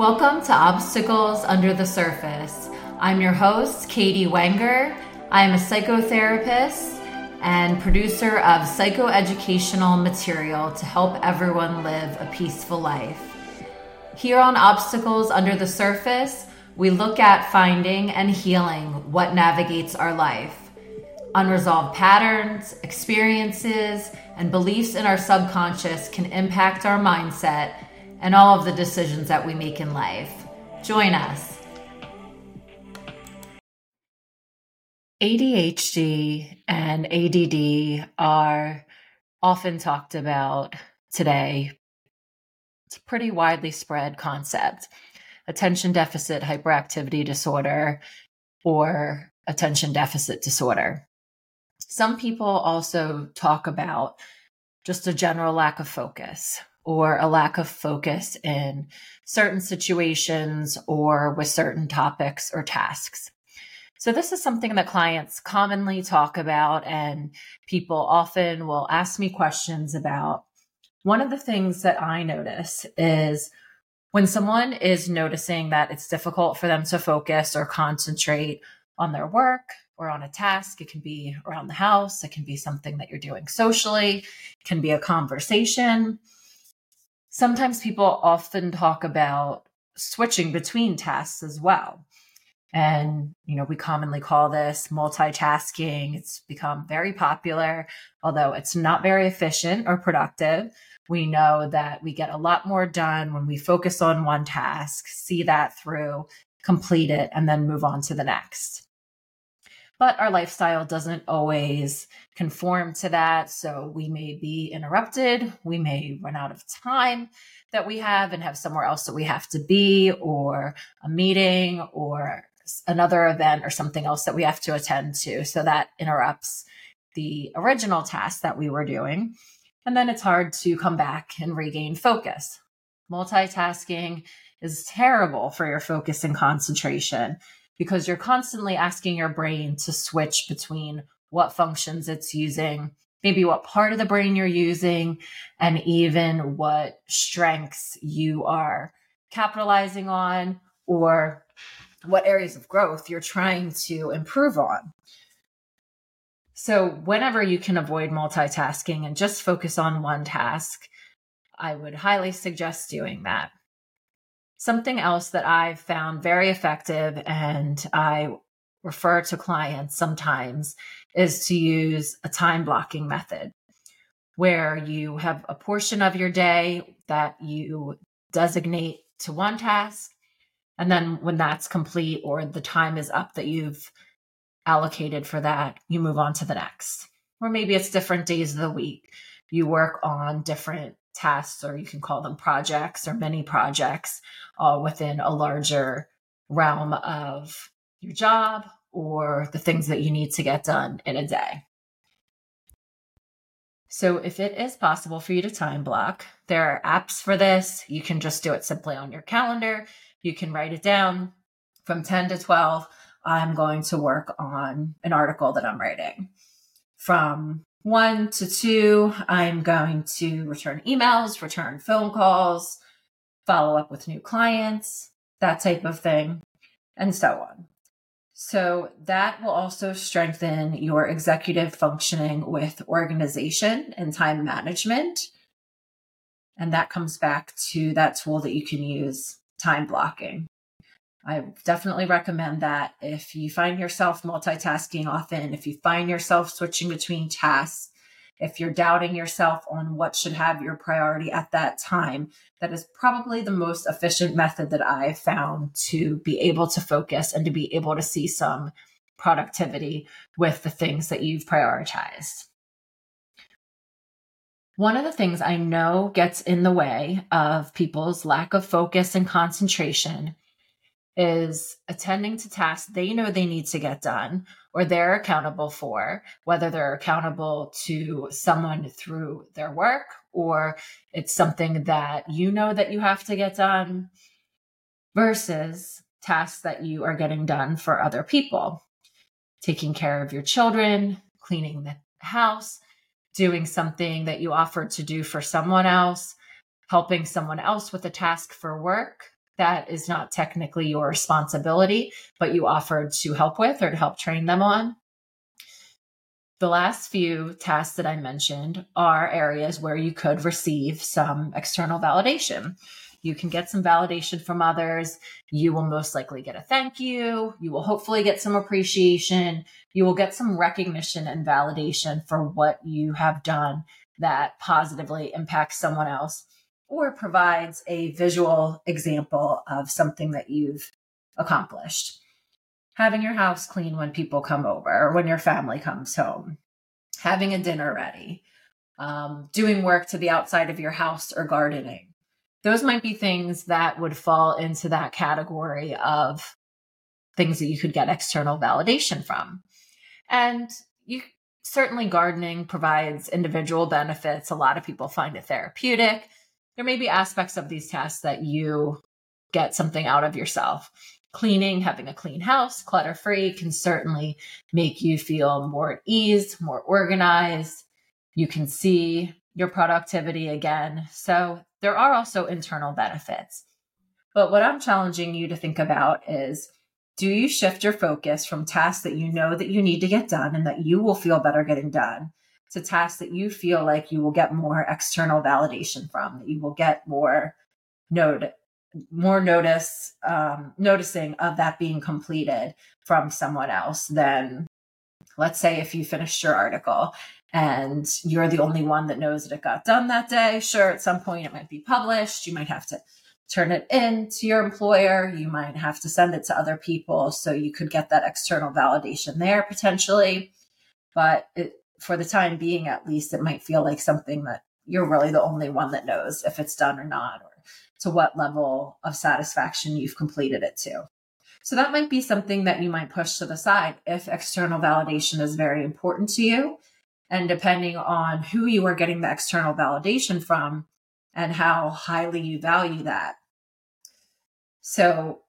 Welcome to Obstacles Under the Surface. I'm your host, Katie Wenger. I am a psychotherapist and producer of psychoeducational material to help everyone live a peaceful life. Here on Obstacles Under the Surface, we look at finding and healing what navigates our life. Unresolved patterns, experiences, and beliefs in our subconscious can impact our mindset and all of the decisions that we make in life. Join us. ADHD and ADD are often talked about today. It's a pretty widely spread concept. Attention deficit hyperactivity disorder or attention deficit disorder. Some people also talk about just a general lack of focus or a lack of focus in certain situations or with certain topics or tasks. So, this is something that clients commonly talk about, and people often will ask me questions about. One of the things that I notice is when someone is noticing that it's difficult for them to focus or concentrate on their work or on a task, it can be around the house, it can be something that you're doing socially, it can be a conversation sometimes people often talk about switching between tasks as well. And, you know, we commonly call this multitasking. It's become very popular, although it's not very efficient or productive. We know that we get a lot more done when we focus on one task, see that through, complete it, and then move on to the next but our lifestyle doesn't always conform to that. So we may be interrupted, we may run out of time that we have and have somewhere else that we have to be, or a meeting, or another event, or something else that we have to attend to. So that interrupts the original task that we were doing. And then it's hard to come back and regain focus. Multitasking is terrible for your focus and concentration because you're constantly asking your brain to switch between what functions it's using, maybe what part of the brain you're using, and even what strengths you are capitalizing on or what areas of growth you're trying to improve on. So, whenever you can avoid multitasking and just focus on one task, I would highly suggest doing that. Something else that I've found very effective and I refer to clients sometimes is to use a time blocking method where you have a portion of your day that you designate to one task. And then when that's complete or the time is up that you've allocated for that, you move on to the next. Or maybe it's different days of the week. You work on different tasks, or you can call them projects or many projects uh, within a larger realm of your job or the things that you need to get done in a day. So, if it is possible for you to time block, there are apps for this. You can just do it simply on your calendar. You can write it down from 10 to 12. I'm going to work on an article that I'm writing. From one to two, I'm going to return emails, return phone calls, follow up with new clients, that type of thing, and so on. So that will also strengthen your executive functioning with organization and time management. And that comes back to that tool that you can use, time blocking. I definitely recommend that if you find yourself multitasking often, if you find yourself switching between tasks, if you're doubting yourself on what should have your priority at that time, that is probably the most efficient method that I've found to be able to focus and to be able to see some productivity with the things that you've prioritized. One of the things I know gets in the way of people's lack of focus and concentration is attending to tasks they know they need to get done or they're accountable for, whether they're accountable to someone through their work or it's something that you know that you have to get done versus tasks that you are getting done for other people. Taking care of your children, cleaning the house, doing something that you offered to do for someone else, helping someone else with a task for work that is not technically your responsibility, but you offered to help with or to help train them on. The last few tasks that I mentioned are areas where you could receive some external validation. You can get some validation from others. You will most likely get a thank you. You will hopefully get some appreciation. You will get some recognition and validation for what you have done that positively impacts someone else or provides a visual example of something that you've accomplished. Having your house clean when people come over or when your family comes home, having a dinner ready, um, doing work to the outside of your house or gardening. Those might be things that would fall into that category of things that you could get external validation from. And you certainly gardening provides individual benefits. A lot of people find it therapeutic there may be aspects of these tasks that you get something out of yourself. Cleaning, having a clean house, clutter free, can certainly make you feel more at ease, more organized. You can see your productivity again. So there are also internal benefits. But what I'm challenging you to think about is do you shift your focus from tasks that you know that you need to get done and that you will feel better getting done to tasks that you feel like you will get more external validation from, that you will get more note, more notice, um, noticing of that being completed from someone else than, let's say, if you finished your article and you're the only one that knows that it got done that day. Sure, at some point it might be published. You might have to turn it in to your employer. You might have to send it to other people. So you could get that external validation there potentially. But it, for the time being, at least, it might feel like something that you're really the only one that knows if it's done or not, or to what level of satisfaction you've completed it to. So that might be something that you might push to the side if external validation is very important to you. And depending on who you are getting the external validation from and how highly you value that. So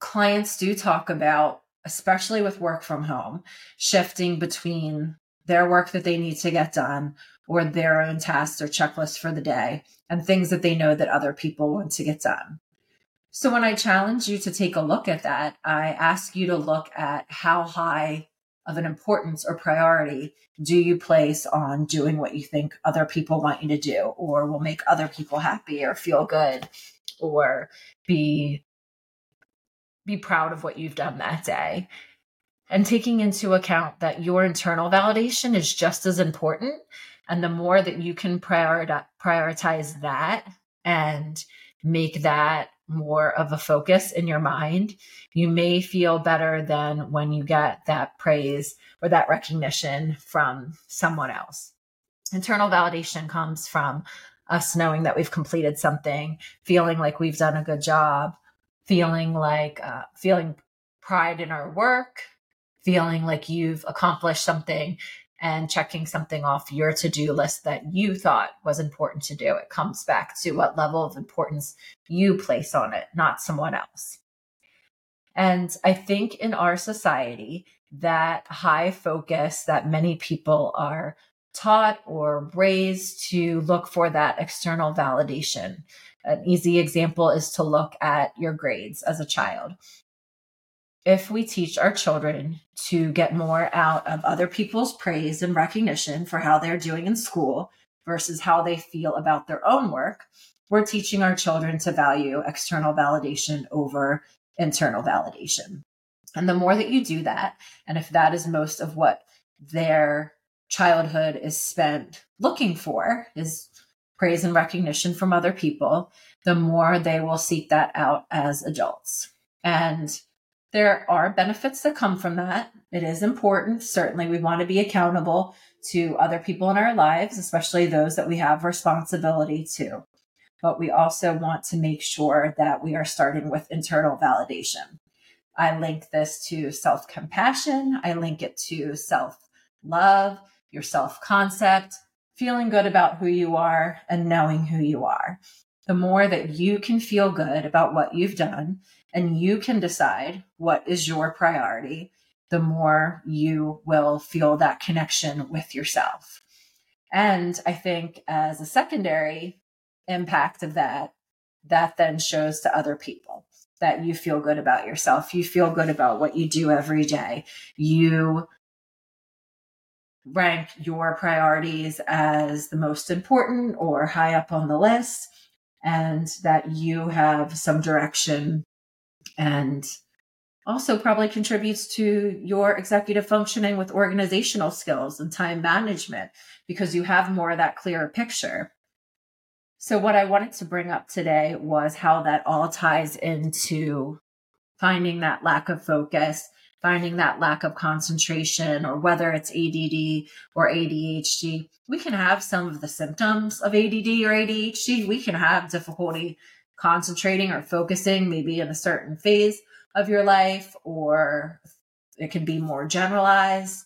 clients do talk about, especially with work from home, shifting between their work that they need to get done or their own tasks or checklists for the day and things that they know that other people want to get done. So when I challenge you to take a look at that, I ask you to look at how high of an importance or priority do you place on doing what you think other people want you to do or will make other people happy or feel good or be be proud of what you've done that day and taking into account that your internal validation is just as important. And the more that you can prioritize that and make that more of a focus in your mind, you may feel better than when you get that praise or that recognition from someone else. Internal validation comes from us knowing that we've completed something, feeling like we've done a good job, feeling like uh, feeling pride in our work, feeling like you've accomplished something and checking something off your to do list that you thought was important to do. It comes back to what level of importance you place on it, not someone else. And I think in our society, that high focus that many people are taught or raised to look for that external validation. An easy example is to look at your grades as a child if we teach our children to get more out of other people's praise and recognition for how they're doing in school versus how they feel about their own work, we're teaching our children to value external validation over internal validation. And the more that you do that, and if that is most of what their childhood is spent looking for, is praise and recognition from other people, the more they will seek that out as adults. And there are benefits that come from that. It is important. Certainly, we want to be accountable to other people in our lives, especially those that we have responsibility to. But we also want to make sure that we are starting with internal validation. I link this to self compassion, I link it to self love, your self concept, feeling good about who you are, and knowing who you are. The more that you can feel good about what you've done and you can decide what is your priority, the more you will feel that connection with yourself. And I think as a secondary impact of that, that then shows to other people that you feel good about yourself. You feel good about what you do every day. You rank your priorities as the most important or high up on the list, and that you have some direction and also probably contributes to your executive functioning with organizational skills and time management because you have more of that clearer picture. So, what I wanted to bring up today was how that all ties into finding that lack of focus, finding that lack of concentration, or whether it's ADD or ADHD. We can have some of the symptoms of ADD or ADHD. We can have difficulty concentrating or focusing, maybe in a certain phase of your life, or it can be more generalized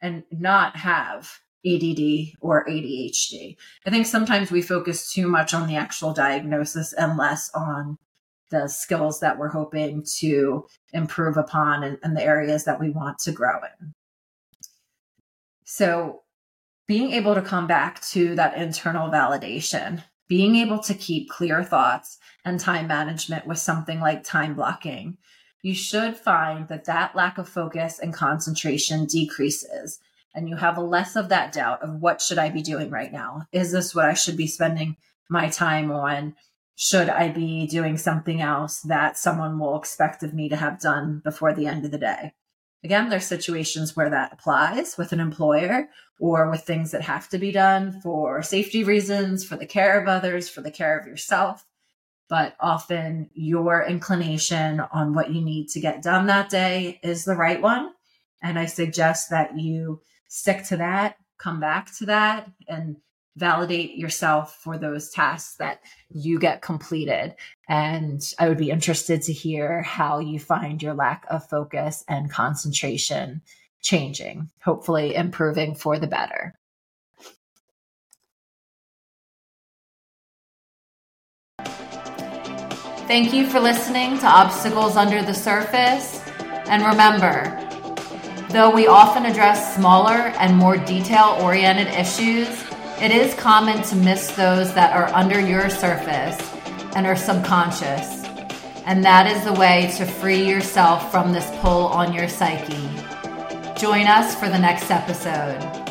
and not have ADD or ADHD. I think sometimes we focus too much on the actual diagnosis and less on the skills that we're hoping to improve upon and, and the areas that we want to grow in. So, being able to come back to that internal validation, being able to keep clear thoughts and time management with something like time blocking, you should find that that lack of focus and concentration decreases and you have less of that doubt of what should I be doing right now? Is this what I should be spending my time on? Should I be doing something else that someone will expect of me to have done before the end of the day? Again, there's situations where that applies with an employer or with things that have to be done for safety reasons, for the care of others, for the care of yourself. But often your inclination on what you need to get done that day is the right one. And I suggest that you stick to that, come back to that, and validate yourself for those tasks that you get completed. And I would be interested to hear how you find your lack of focus and concentration changing, hopefully improving for the better. Thank you for listening to Obstacles Under the Surface. And remember, Though we often address smaller and more detail oriented issues, it is common to miss those that are under your surface and are subconscious. And that is the way to free yourself from this pull on your psyche. Join us for the next episode.